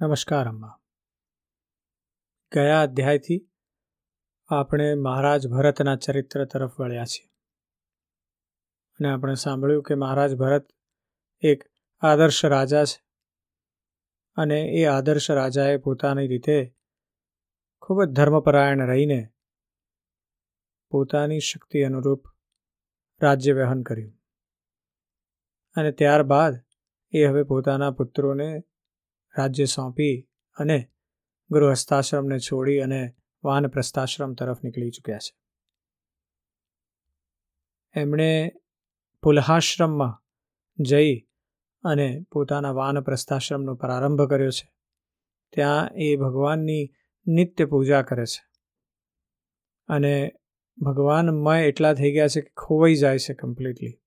નમસ્કાર, અમ્મા. ગયા અધ્યાયથી આપણે મહારાજ ભરતના ચરિત્ર તરફ વળ્યા છીએ. અને આપણે સાંભળ્યું કે મહારાજ ભરત એક આદર્શ રાજા છે અને એ આદર્શ રાજાએ પોતાની રીતે ખૂબ જ ધર્મપરાયણ રહીને પોતાની શક્તિ અનુરૂપ રાજ્ય વહન કર્યું. અને ત્યારબાદ એ હવે પોતાના પુત્રોને રાજ્ય સોંપી અને ગૃહસ્થાશ્રમને છોડી અને વાનપ્રસ્થાશ્રમ તરફ નીકળી ચૂક્યા છે. એમણે પુલહાશ્રમમાં જઈ અને પોતાના વાનપ્રસ્થાશ્રમનો પ્રારંભ કર્યો છે. ત્યાં એ ભગવાનની નિત્ય પૂજા કરે છે. અને ભગવાનમય એટલા થઈ ગયા છે કે ખોવાઈ જાય છે કમ્પ્લીટલી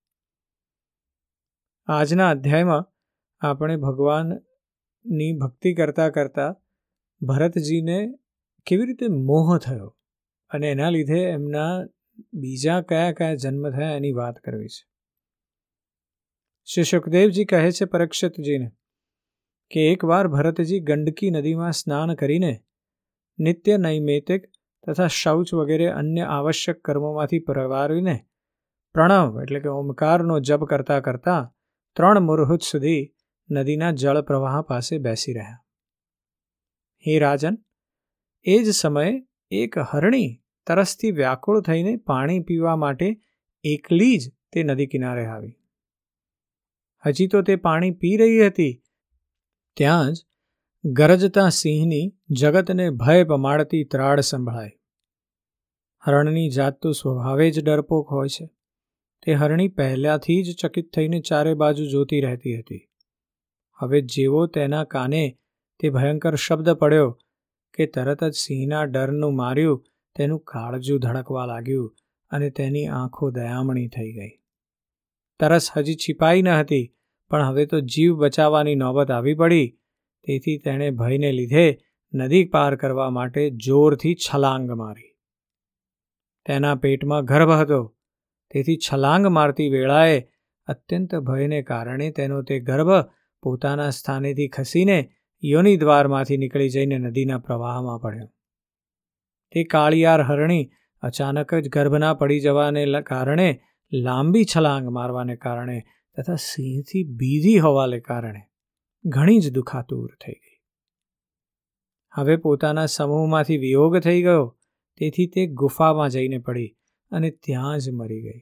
આજના અધ્યાયમાં આપણે ભગવાનની ભક્તિ કરતાં કરતાં ભરતજીને કેવી રીતે મોહ થયો અને એના લીધે એમના બીજા કયા કયા જન્મ થયા એની વાત કરવી છે. શ્રી સુખદેવજી કહે છે પરક્ષિતજીને કે એકવાર ભરતજી ગંડકી નદીમાં સ્નાન કરીને નિત્ય નૈમિતિક તથા શૌચ વગેરે અન્ય આવશ્યક કર્મોમાંથી પરવારીને પ્રણવ એટલે કે ઓમકારનો જપ કરતા કરતા ત્રણ મુહૂર્ત સુધી નદીના જળ પ્રવાહ પાસે બેસી રહ્યા. હે રાજન, એ જ સમયે એક હરણી તરસથી વ્યાકુળ થઈને પાણી પીવા માટે એકલી જ તે નદી કિનારે આવી. હજી તો તે પાણી પી રહી હતી. ત્યાં જ ગરજતા સિંહની જગતને ભય પમાડતી ત્રાડ સંભળાય. હરણની જાત તો સ્વભાવે જ ડરપોક હોય છે. તે હરણી પહેલાંથી જ ચકિત થઈને ચારે બાજુ જોતી રહેતી હતી. હવે જેવો તેના કાને તે ભયંકર શબ્દ પડ્યો કે તરત જ સિંહના ડરનું માર્યું, તેનું કાળજું ધડકવા લાગ્યું અને તેની આંખો દયામણી થઈ ગઈ. તરસ હજી છિપાઈ ન હતી, પણ હવે તો જીવ બચાવવાની નોબત આવી પડી. તેથી તેણે ભયને લીધે નદી પાર કરવા માટે જોરથી છલાંગ મારી. તેના પેટમાં ગર્ભ હતો. તેથી છલાંગ મારતી વેળાએ અત્યંત ભયને કારણે તેનો તે ગર્ભ પોતાના સ્થાનેથી ખસીને યોનિ દ્વારમાંથી નીકળી જઈને નદીના પ્રવાહમાં પડ્યો. તે કાળિયાર હરણી અચાનક જ ગર્ભના પડી જવાને કારણે લાંબી છલાંગ મારવાને કારણે તથા સિંહથી બીજી હોવાને કારણે ઘણી જ દુખાતુર થઈ ગઈ. હવે પોતાના સમૂહમાંથી વિયોગ થઈ ગયો, તેથી તે ગુફામાં જઈને પડી અને ત્યાં જ મરી ગઈ.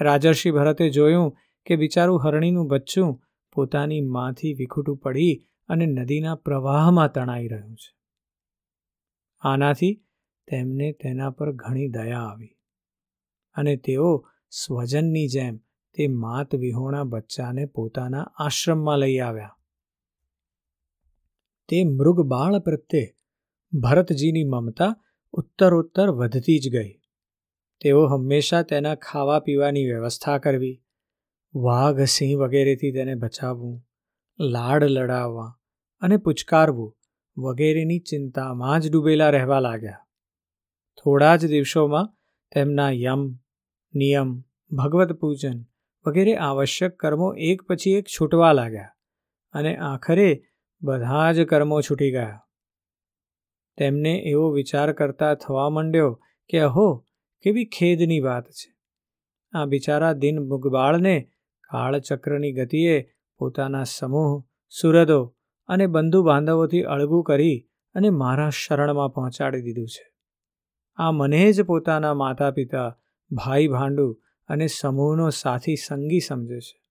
રાજર્ષિ ભરતે જોયું કે બિચારું હરણીનું બચ્ચું પોતાની માંથી વિખૂટું પડી અને નદીના પ્રવાહમાં તણાઈ રહ્યું છે. આનાથી તેમને તેના પર ઘણી દયા આવી અને તેઓ સ્વજનની જેમ તે માત વિહોણા બચ્ચાને પોતાના આશ્રમમાં લઈ આવ્યા. તે મૃગ બાળ પ્રત્યે ભરતજીની મમતા ઉત્તરોત્તર વધતી જ ગઈ. તેઓ હંમેશા તેના ખાવા પીવાની વ્યવસ્થા કરવી વાઘ સિંહ વગેરેથી તેને બચાવવું, લાડ લડાવવા અને પુચકારવું વગેરેની ચિંતામાં જ ડૂબેલા રહેવા લાગ્યા. થોડા જ દિવસોમાં તેમના યમ, નિયમ, ભગવત પૂજન વગેરે આવશ્યક કર્મો એક પછી એક છૂટવા લાગ્યા અને આખરે બધા જ કર્મો છૂટી ગયા. તેમને એવો વિચાર કરતા થવા માંડ્યો કે, અહો, કેવી ખેદની વાત છે. આ બિચારા દિન મુગબાળને કાળચક્રની ગતિએ પોતાના સમૂહ સુરદો અને બંધુ બાંધવોથી અળગું કરી અને મારા શરણમાં પહોંચાડી દીધું છે. આ મને જ પોતાના માતા પિતા ભાઈ ભાંડુ અને સમૂહનો સાથી સંગી સમજે છે.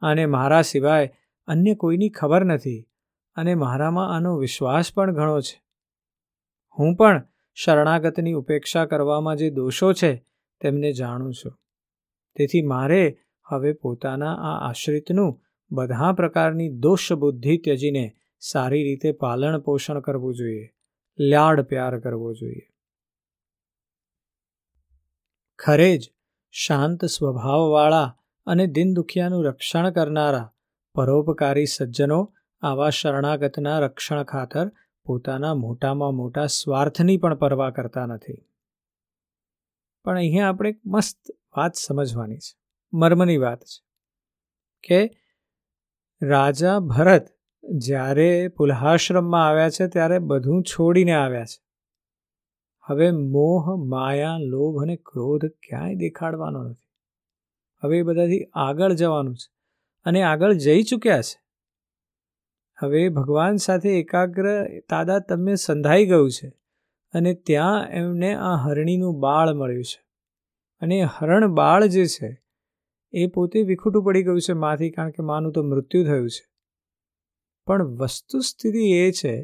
અને મારા સિવાય અન્ય કોઈની ખબર નથી અને મારામાં આનો વિશ્વાસ પણ ઘણો છે. હું પણ શરણાગતની ઉપેક્ષા કરવામાં જે દોષો છે તેમને જાણું છું. તેથી મારે હવે પોતાના આ આશ્રિતનું બધા પ્રકારની દોષ બુદ્ધિ ત્યજીને સારી રીતે પાલન પોષણ કરવું જોઈએ, લાડ પ્યાર કરવો જોઈએ. ખરે જ શાંત સ્વભાવવાળા અને દિન દુખિયાનું રક્ષણ કરનારા પરોપકારી સજ્જનો આવા શરણાગતના રક્ષણ ખાતર પોતાના મોટામાં મોટા સ્વાર્થની પણ પરવા કરતા નથી. પણ અહીંયા આપણે એક મસ્ત વાત સમજવાની છે. મર્મની વાત છે કે રાજા ભરત જ્યારે પુલ્હાશ્રમમાં આવ્યા છે ત્યારે બધું છોડીને આવ્યા છે. હવે મોહ, માયા, લોભ અને ક્રોધ ક્યાંય દેખાડવાનો નથી. હવે એ બધાથી આગળ જવાનું છે અને આગળ જઈ ચૂક્યા છે. હવે ભગવાન સાથે એકાગ્ર તાદાતમ્ય સંધાઈ ગયું છે અને ત્યાં એમને આ હરણીનું બાળ મળ્યું છે. અને હરણ બાળ જે છે એ પોતે વિખૂટું પડી ગયું છે માથી કારણ કે માનું તો મૃત્યુ થયું છે. પણ વસ્તુ સ્થિતિ એ છે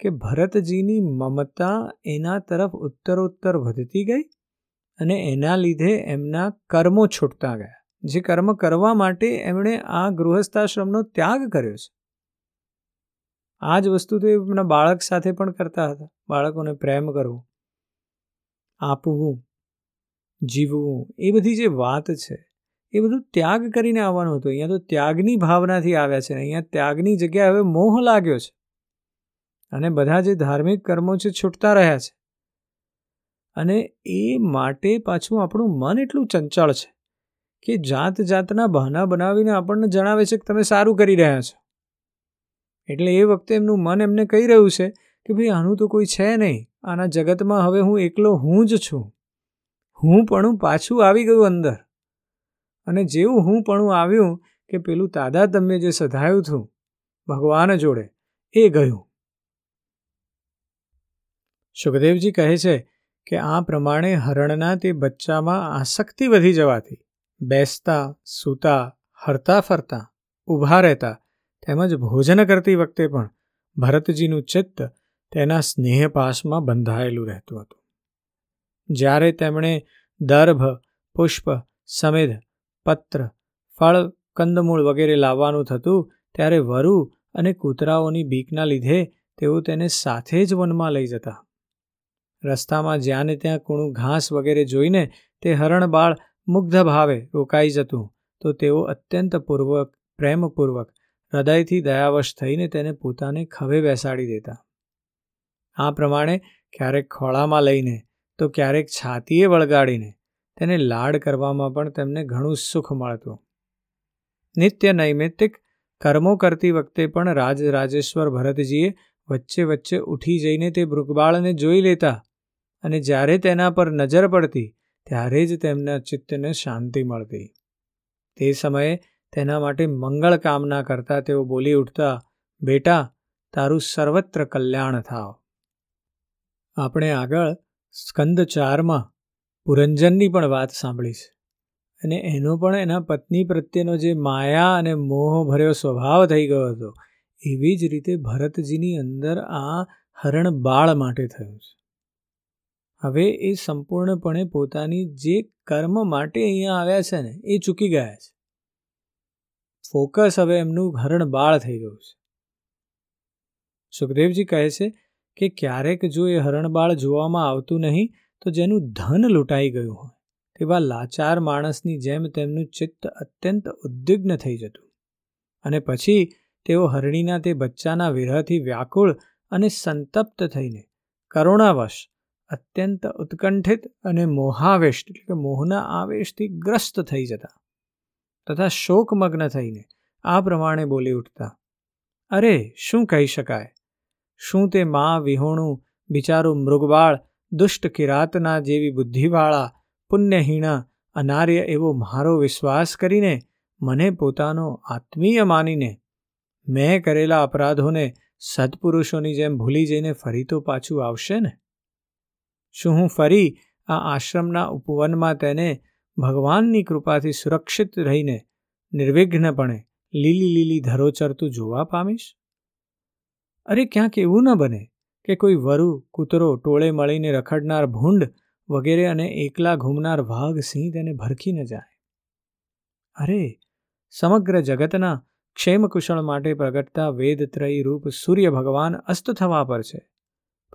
કે ભરતજીની મમતા એના તરફ ઉત્તરોત્તર વધતી ગઈ અને એના લીધે એમના કર્મો છૂટતા ગયા, જે કર્મ કરવા માટે એમણે આ ગૃહસ્થાશ્રમનો ત્યાગ કર્યો છે. આ જ વસ્તુ તો એમના બાળક સાથે પણ કરતા હતા, બાળકોને પ્રેમ કરવો, આપવું, જીવવું, એ બધી જે વાત છે એ બધું ત્યાગ કરીને આવવાનું હતું. અહીંયા તો ત્યાગની ભાવનાથી આવ્યા છે અહીંયા ત્યાગની જગ્યાએ હવે મોહ લાગ્યો છે. અને બધા જે ધાર્મિક કર્મો છે છૂટતા રહ્યા છે. અને એ માટે પાછું આપણું મન એટલું ચંચળ છે કે જાત જાતના બહાના બનાવીને આપણને જણાવે છે કે તમે સારું કરી રહ્યા છો. એટલે એ વખતે એમનું મન એમને કહી રહ્યું છે કે ભાઈ, આનું તો કોઈ છે નહીં. આના જગતમાં હવે હું એકલો હું જ છું. હું પણ પાછું આવી ગયું અંદર. અને જેવું હું પણ આવ્યું કે પેલું તાદાતમ્ય જે સધાયું હતું, ભગવાન જોડે, એ ગયું. સુખદેવજી કહે છે કે આ પ્રમાણે હરણના તે બચ્ચામાં આસક્તિ વધી જવાથી બેસતા, સૂતા, હરતા ફરતા, ઊભા રહેતા, તેમજ ભોજન કરતી વખતે પણ ભરતજીનું ચિત્ત તેના સ્નેહપાશમાં બંધાયેલું રહેતું હતું. જ્યારે તેમણે દર્ભ, પુષ્પ સમેધ પત્ર, ફળ, કંદમૂળ વગેરે લાવવાનું થતું ત્યારે વરુ અને કૂતરાઓની બીકના લીધે તેઓ તેને સાથે જ વનમાં લઈ જતા. રસ્તામાં જ્યાં ને ત્યાં કૂણું ઘાસ વગેરે જોઈને તે હરણ બાળ મુગ્ધ ભાવે રોકાઈ જતું તો તેઓ અત્યંત પૂર્વક, પ્રેમપૂર્વક, હૃદયથી દયાવશ થઈને તેને પોતાને ખભે બેસાડી દેતા. આ પ્રમાણે ક્યારેક ખોળામાં લઈને, તો ક્યારેક છાતીએ વળગાડીને તેને લાડ કરવામાં પણ તેમને ઘણું સુખ મળતું. નિત્ય નૈમિત્તિક કર્મો કરતી વખતે પણ રાજરાજેશ્વર ભરતજીએ વચ્ચે વચ્ચે ઉઠી જઈને તે મૃગબાળને જોઈ લેતા અને જ્યારે તેના પર નજર પડતી ત્યારે જ તેમના ચિત્તને શાંતિ મળતી. તે સમયે તેના માટે મંગળ કામના કરતા તેઓ બોલી ઉઠતા, બેટા, તારું સર્વત્ર કલ્યાણ થાવ. આપણે આગળ સ્કંદ ચારમાં પુરંજનની પણ વાત સાંભળી છે અને એનો પણ એના પત્ની પ્રત્યેનો જે માયા અને મોહ ભર્યો સ્વભાવ થઈ ગયો હતો, એવી જ રીતે ભરતજીની અંદર આ હરણ બાળ માટે થયું છે. હવે એ સંપૂર્ણપણે પોતાની જે કર્મ માટે અહીંયા આવ્યા છે ને, એ ચૂકી ગયા છે. ફોકસ હવે એમનું હરણ બાળ થઈ ગયું છે. સુખદેવજી કહે છે કે ક્યારેક જો એ હરણબાળ જોવામાં આવતું નહીં તો જેનું ધન લૂંટાઈ ગયું હોય, તેવા લાચાર માણસની જેમ તેમનું ચિત્ત અત્યંત ઉદ્વિગ્ન થઈ જતું. અને પછી તેઓ હરણીના તે બચ્ચાના વિરહથી વ્યાકુળ અને સંતપ્ત થઈને કરુણાવશ, અત્યંત ઉત્કંઠિત અને મોહાવેશ એટલે કે મોહના આવેશથી ગ્રસ્ત થઈ જતા. તથા શોકમગ્ન થઈને આ પ્રમાણે બોલી ઉઠતા, અરે, શું કહી શકાય? શું તે મા વિહોણું બિચારું મૃગબાળ દુષ્ટ કિરાતના જેવી બુદ્ધિવાળા, પુણ્યહીણા, અનાર્ય એવો મારો વિશ્વાસ કરીને મને પોતાનો આત્મીય માનીને, મેં કરેલા અપરાધોને સત્પુરુષોની જેમ ભૂલી જઈને ફરી તો પાછું આવશે ને? શું હું ફરી આ આશ્રમના ઉપવનમાં તેને ભગવાનની કૃપાથી સુરક્ષિત રહીને નિર્વિઘ્નપણે લીલી લીલી ધરોચરતું જોવા પામીશ? અરે, ક્યાંક એવું ન બને. કે કોઈ વરુ, કૂતરો, ટોળે મળીને રખડનાર ભૂંડ વગેરે અને એકલા ઘૂમનાર વાઘ, સિંહ તેને ભરખી ન જાય. અરે, સમગ્ર જગતના ક્ષેમકુશળ માટે પ્રગટતા વેદત્રયી રૂપ સૂર્ય ભગવાન અસ્ત થવા પર છે.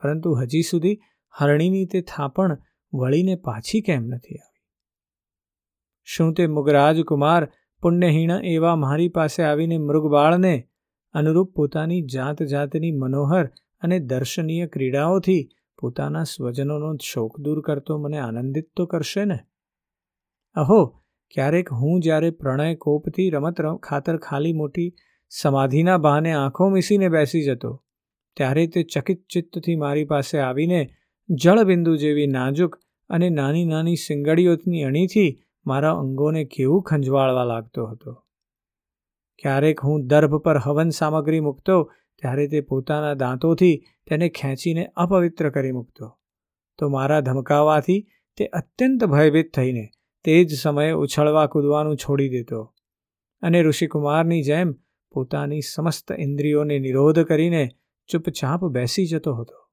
પરંતુ હજી સુધી હરણીની તે થાપણ વળીને પાછી કેમ નથી આવી? શું તે મુગરાજ કુમાર પુણ્યહીણ એવા મારી પાસે આવીને મૃગબાળને અનુરૂપ પોતાની જાત જાતની મનોહર અને દર્શનીય ક્રીડાઓથી પોતાના સ્વજનોનો શોક દૂર કરતો મને આનંદિત તો કરશે ને? અહો, ક્યારેક હું જ્યારે પ્રણય કોપથી રમત ખાતર ખાલી મોટી સમાધિના બહાને આંખો મીસીને બેસી જતો, ત્યારે તે ચકિત ચિત્તથી મારી પાસે આવીને જળબિંદુ જેવી નાજુક અને નાની નાની સિંગડીઓની અણીથી મારા અંગોને કેવું ખંજવાળવા લાગતો હતો. ક્યારેક હું દર્ભ પર હવન સામગ્રી મૂકતો ત્યારે તે પોતાના દાંતોથી તેને ખેંચીને અપવિત્ર કરી મૂકતો. તો મારા ધમકાવાથી તે અત્યંત ભયભીત થઈને તે જ સમયે ઉછળવા કૂદવાનું છોડી દેતો અને ઋષિકુમારની જેમ પોતાની સમસ્ત ઇન્દ્રિયોને નિરોધ કરીને ચૂપચાપ બેસી જતો હતો.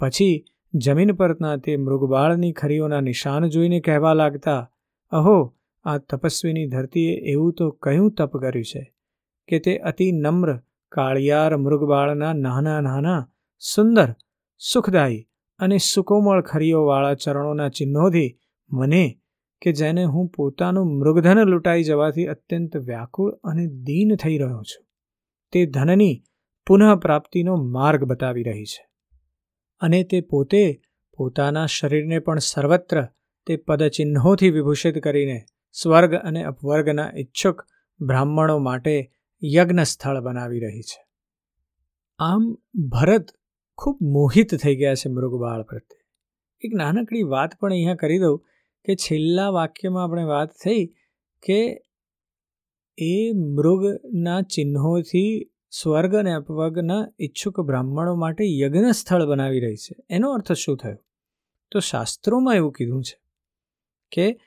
પછી જમીન પરના તે મૃગબાળની ખરીઓના નિશાન જોઈને કહેવા લાગતા, અહો, આ તપસ્વીની ધરતીએ એવું તો કયું તપ કર્યું છે? કે તે અતિ નમ્ર, કાળિયાર મૃગબાળના નાના નાના, સુંદર, સુખદાયી અને સુકોમળ ખરીઓવાળા ચરણોના ચિહ્નોથી મને કે જેને હું પોતાનું મૃગધન લૂંટાઈ જવાથી અત્યંત વ્યાકુળ અને દીન થઈ રહ્યો છું, તે ધનની પુનઃપ્રાપ્તિનો માર્ગ બતાવી રહી છે. અને તે પોતે પોતાના શરીરને પણ સર્વત્ર તે પદચિહ્નોથી વિભૂષિત કરીને સ્વર્ગ અને અપવર્ગના ઈચ્છુક બ્રાહ્મણો માટે યજ્ઞ સ્થળ બનાવી રહી છે. આમ ભરત ખૂબ મોહિત થઈ ગયા છે મૃગબાળ પ્રત્યે. એક નાનકડી વાત પણ અહીંયા કરી દઉં કે છેલ્લા વાક્યમાં આપણે વાત થઈ કે એ મૃગના ચિહ્નોથી સ્વર્ગ અને અપવર્ગના ઈચ્છુક બ્રાહ્મણો માટે યજ્ઞ સ્થળ બનાવી રહી છે. એનો અર્થ શું થયો? તો શાસ્ત્રોમાં એવું કીધું છે કે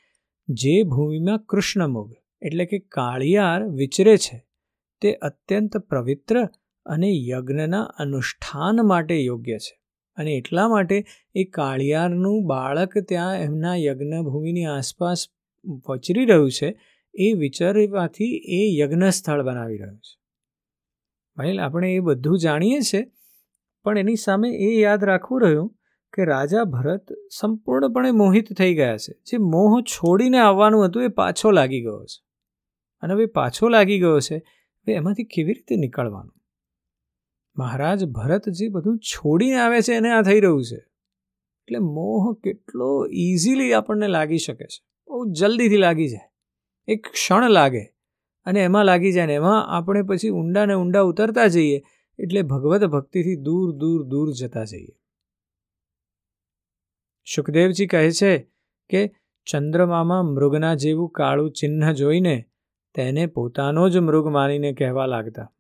જે ભૂમિમાં કૃષ્ણમુગ એટલે કે કાળિયાર, વિચરે છે. તે અત્યંત પવિત્ર અને યજ્ઞના અનુષ્ઠાન માટે યોગ્ય છે. અને એટલા માટે એ કાળિયારનું બાળક ત્યાં એમના યજ્ઞભૂમિની આસપાસ વચરી રહ્યું છે, એ વિચારવાથી એ યજ્ઞ સ્થળ બનાવી રહ્યું છે. ભાઈ આપણે એ બધું જાણીએ છીએ, પણ એની સામે એ યાદ રાખવું રહ્યું કે રાજા ભરત સંપૂર્ણપણે મોહિત થઈ ગયા છે. જે મોહ છોડીને આવવાનું હતું એ પાછો લાગી ગયો છે. અને હવે પાછો લાગી ગયો છે એ એમાંથી કેવી રીતે નીકળવાનું? મહારાજ ભરત જે બધું છોડીને આવે છે એને આ થઈ રહ્યું છે. એટલે મોહ કેટલો ઇઝીલી આપણને લાગી શકે છે. બહુ જલ્દીથી લાગી જાય. એક ક્ષણ લાગે અને એમાં લાગી જાય ને એમાં આપણે પછી ઊંડા ને ઊંડા ઉતરતા જઈએ એટલે ભગવત ભક્તિથી દૂર દૂર દૂર જતા જઈએ. સુખદેવજી કહે છે કે ચંદ્રમામાં મૃગના જેવું કાળું ચિહ્ન જોઈને તેને પોતાનો જ મૃગ માનીને કહેવા લાગતા.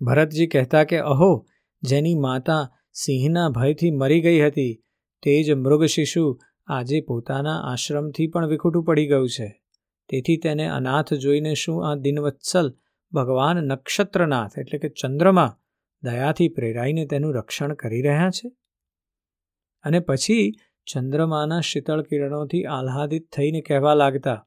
ભરતજી કહેતા કે, અહો, જેની માતા સિંહના ભયથી મરી ગઈ હતી, તે જ મૃગ શિશુ આજે પોતાના આશ્રમથી પણ વિખૂટું પડી ગયું છે. તેથી તેને અનાથ જોઈને શું આ દિનવત્સલ ભગવાન નક્ષત્રનાથ એટલે કે ચંદ્રમા દયાથી પ્રેરાઈને તેનું રક્ષણ કરી રહ્યા છે? અને પછી ચંદ્રમાના શીતળ કિરણોથી આહ્લાદિત થઈને કહેવા લાગતા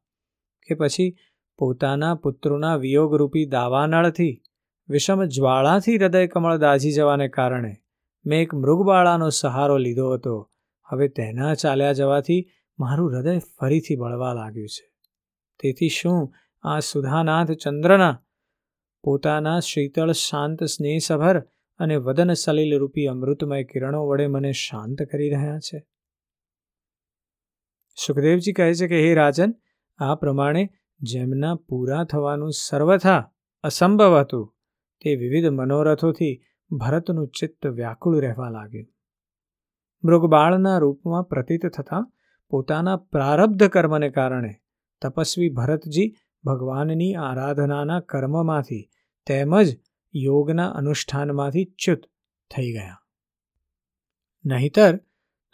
કે પછી પોતાના પુત્રોના વિયોગરૂપી દાવાનળથી, વિષમ જ્વાળાથી હૃદય કમળ દાઝી જવાને કારણે મેં એક મૃગબાળાનો સહારો લીધો હતો. હવે તેના ચાલ્યા જવાથી મારું હૃદય ફરીથી બળવા લાગ્યું છે. તેથી શું આ સુધાનાથ ચંદ્રના, પોતાના શીતળ શાંત સ્નેહસભર અને વદન સલીલ રૂપી અમૃતમય કિરણો વડે મને શાંત કરી રહ્યા છે? સુખદેવજી કહે છે કે, હે રાજન આ પ્રમાણે જેમના પૂરા થવાનું સર્વથા અસંભવ હતું, તે વિવિધ મનોરથોથી ભરતનું ચિત્ત વ્યાકુળ રહેવા લાગ્યું. મૃગબાળના રૂપમાં પ્રતીત થતાં પોતાના પ્રારબ્ધ કર્મને કારણે તપસ્વી ભરતજી ભગવાનની આરાધનાના કર્મમાંથી તેમજ યોગના અનુષ્ઠાનમાંથી ચ્યુત થઈ ગયા. નહીતર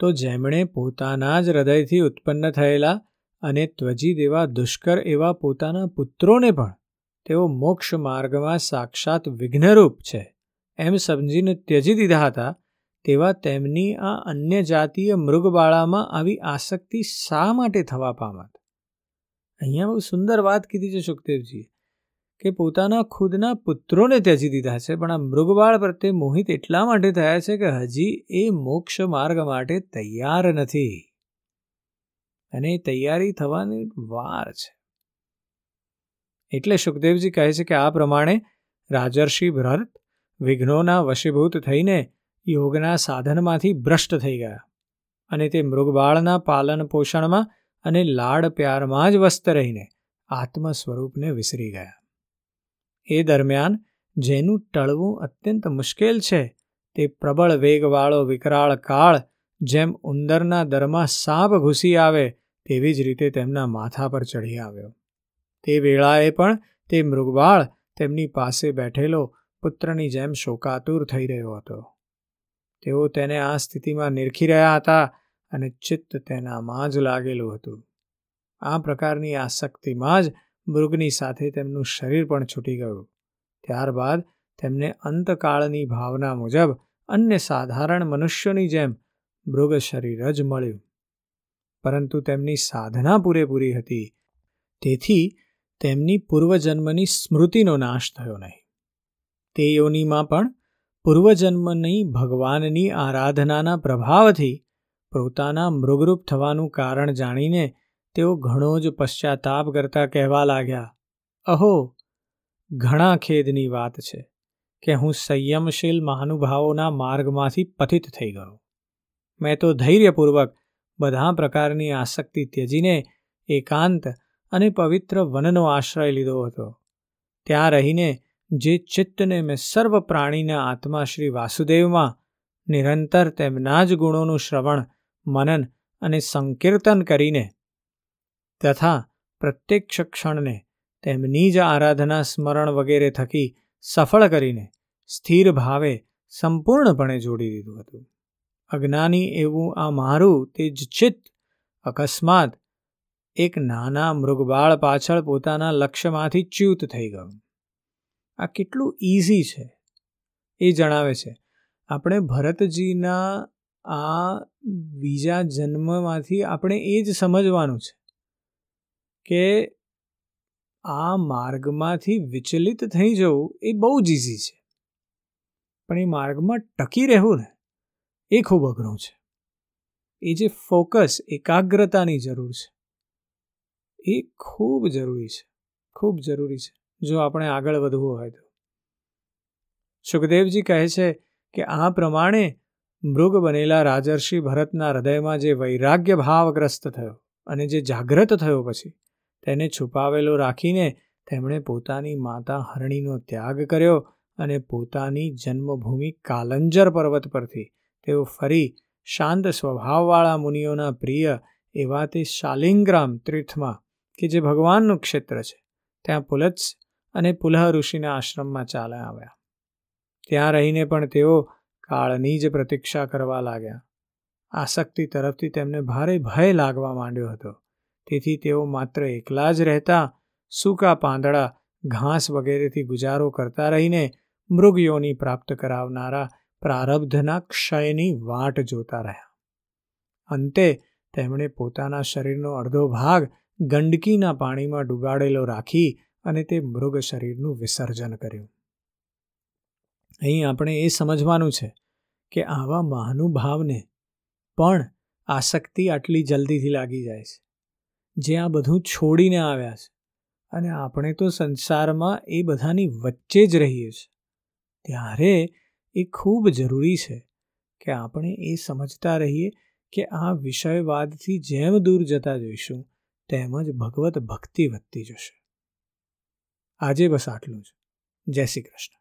તો જેમણે પોતાના જ હૃદયથી ઉત્પન્ન થયેલા અને ત્વજી દેવા દુષ્કર એવા પોતાના પુત્રોને પણ તેઓ મોક્ષ માર્ગમાં સાક્ષાત વિઘ્નરૂપ છે. એમ સમજીને ત્યજી દીધા હતા તેવા તેમની આ અન્ય જાતીય મૃગબાળામાં આવી આસક્તિ શા માટે થવા પામત? અહીંયા બહુ સુંદર વાત કીધી છે સુખદેવજીએ કે પોતાના ખુદના પુત્રોને ત્યજી દીધા છે, પણ આ મૃગબાળ પ્રત્યે મોહિત એટલા માટે થયા છે કે હજી એ મોક્ષ માર્ગ માટે તૈયાર નથી. અને તૈયારી થવાની વાર છે. એટલે સુખદેવજી કહે છે કે આ પ્રમાણે રાજર્ષિ ભરત વિઘ્નોના વશીભૂત થઈને યોગના સાધનમાંથી ભ્રષ્ટ થઈ ગયા અને તે મૃગબાળના પાલન પોષણમાં અને લાડ પ્યારમાં જ વસ્ત રહીને આત્મ સ્વરૂપને વિસરી ગયા. એ દરમિયાન જેનું ટળવું અત્યંત મુશ્કેલ છે તે પ્રબળ વેગવાળો વિકરાળ કાળ જેમ ઉંદરના દરમાં સાપ ઘૂસી આવે તેવી જ રીતે તેમના માથા પર ચઢી આવ્યો. તે વેળાએ પણ તે મૃગબાળ તેમની પાસે બેઠેલો પુત્રની જેમ શોકાતુર થઈ રહ્યો હતો. તેઓ તેને આ સ્થિતિમાં નિરખી રહ્યા હતા અને ચિત્ત તેનામાં જ લાગેલું હતું. આ પ્રકારની આસક્તિમાં જ મૃગની સાથે તેમનું શરીર પણ છૂટી ગયું. ત્યારબાદ તેમને અંતકાળની ભાવના મુજબ અન્ય સાધારણ મનુષ્યોની જેમ મૃગ શરીર જ મળ્યું. પરંતુ તેમની સાધના પૂરેપૂરી હતી. તેથી તેમની પૂર્વજન્મની સ્મૃતિનો નાશ થયો નહીં. તે યોનિમાં પણ પૂર્વજન્મની ભગવાનની આરાધનાના પ્રભાવથી પોતાના મૃગરૂપ થવાનું કારણ જાણીને તેઓ ઘણો જ પશ્ચાતાપ કરતા કહેવા લાગ્યા, અહો, ઘણા ખેદની વાત છે કે હું સંયમશીલ મહાનુભાવોના માર્ગમાંથી પતિત થઈ ગયો. મેં તો ધૈર્યપૂર્વક બધા પ્રકારની આસક્તિ ત્યજીને એકાંત અને પવિત્ર વનનો આશ્રય લીધો હતો. ત્યાં રહીને જે ચિત્તને મેં સર્વ પ્રાણીના આત્મા શ્રી વાસુદેવમાં નિરંતર તેમના જ ગુણોનું શ્રવણ, મનન અને સંકીર્તન કરીને તથા પ્રત્યક્ષ ક્ષણને તેમની જ આરાધના સ્મરણ વગેરે થકી સફળ કરીને સ્થિર ભાવે સંપૂર્ણપણે જોડી દીધું હતું. અજ્ઞાની એવું આ મારું તે જ ચિત્ત અકસ્માત એક નાના મૃગબાળ પાછળ પોતાના લક્ષ્યમાંથી ચ્યુત થઈ ગયું. આ કેટલું ઇઝી છે, એ જણાવે છે. આપણે ભરતજીના આ બીજા જન્મમાંથી આપણે એ જ સમજવાનું છે કે આ માર્ગમાંથી વિચલિત થઈ જવું એ બહુ જ ઇઝી છે. પણ એ માર્ગમાં ટકી રહેવું ને એ ખૂબ અઘરું છે. એ જે ફોકસ, એકાગ્રતાની જરૂર છે. એ ખૂબ જરૂરી છે. ખૂબ જરૂરી છે. જો આપણે આગળ વધવું હોય તો. સુખદેવજી કહે છે કે આ પ્રમાણે મૃગ બનેલા રાજર્ષિ ભરતના હૃદયમાં જે વૈરાગ્ય ભાવગ્રસ્ત થયો અને જે જાગ્રત થયો પછી તેને છુપાવેલો રાખીને તેમણે પોતાની માતા હરણીનો ત્યાગ કર્યો અને પોતાની જન્મભૂમિ કાલંજર પર્વત પરથી તેઓ ફરી શાંત સ્વભાવવાળા મુનિઓના પ્રિય એવા તે શાલિંગ્રામ તીર્થમાં કે જે ભગવાનનું ક્ષેત્ર છે. ત્યાં પુલત્સ અને પુલહ ઋષિના આશ્રમમાં ચાલ્યા આવ્યા. ત્યાં રહીને પણ તેઓ કાળની જ પ્રતીક્ષા કરવા લાગ્યા. આસક્તિ તરફથી તેમને ભારે ભય લાગવા માંડ્યો હતો. તેથી તેઓ માત્ર એકલા જ રહેતા સૂકા પાંદડા, ઘાસ વગેરેથી ગુજારો કરતા રહીને મૃગયોની પ્રાપ્ત કરાવનારા પ્રારબ્ધના ક્ષયની વાટ જોતા રહ્યા. અંતે તેમણે પોતાના શરીરનો અડધો ભાગ ગંડકીના પાણીમાં ડુબાડેલો રાખી અને તે મૃગ શરીરનું વિસર્જન કર્યું. અહીં આપણે એ સમજવાનું છે કે આવા મહાનુભાવને પણ આસક્તિ આટલી જલ્દીથી લાગી જાય છે. જે આ બધું છોડીને આવ્યા છે અને આપણે તો સંસારમાં એ બધાની વચ્ચે જ રહીએ છીએ. ત્યારે એ ખૂબ જરૂરી છે કે આપણે એ સમજતા રહીએ કે આ વિષયવાદથી જેમ દૂર જતા જઈશું તેમજ ભગવત ભક્તિ વધતી જશે. આજે બસ આટલું જ. જય શ્રી કૃષ્ણ.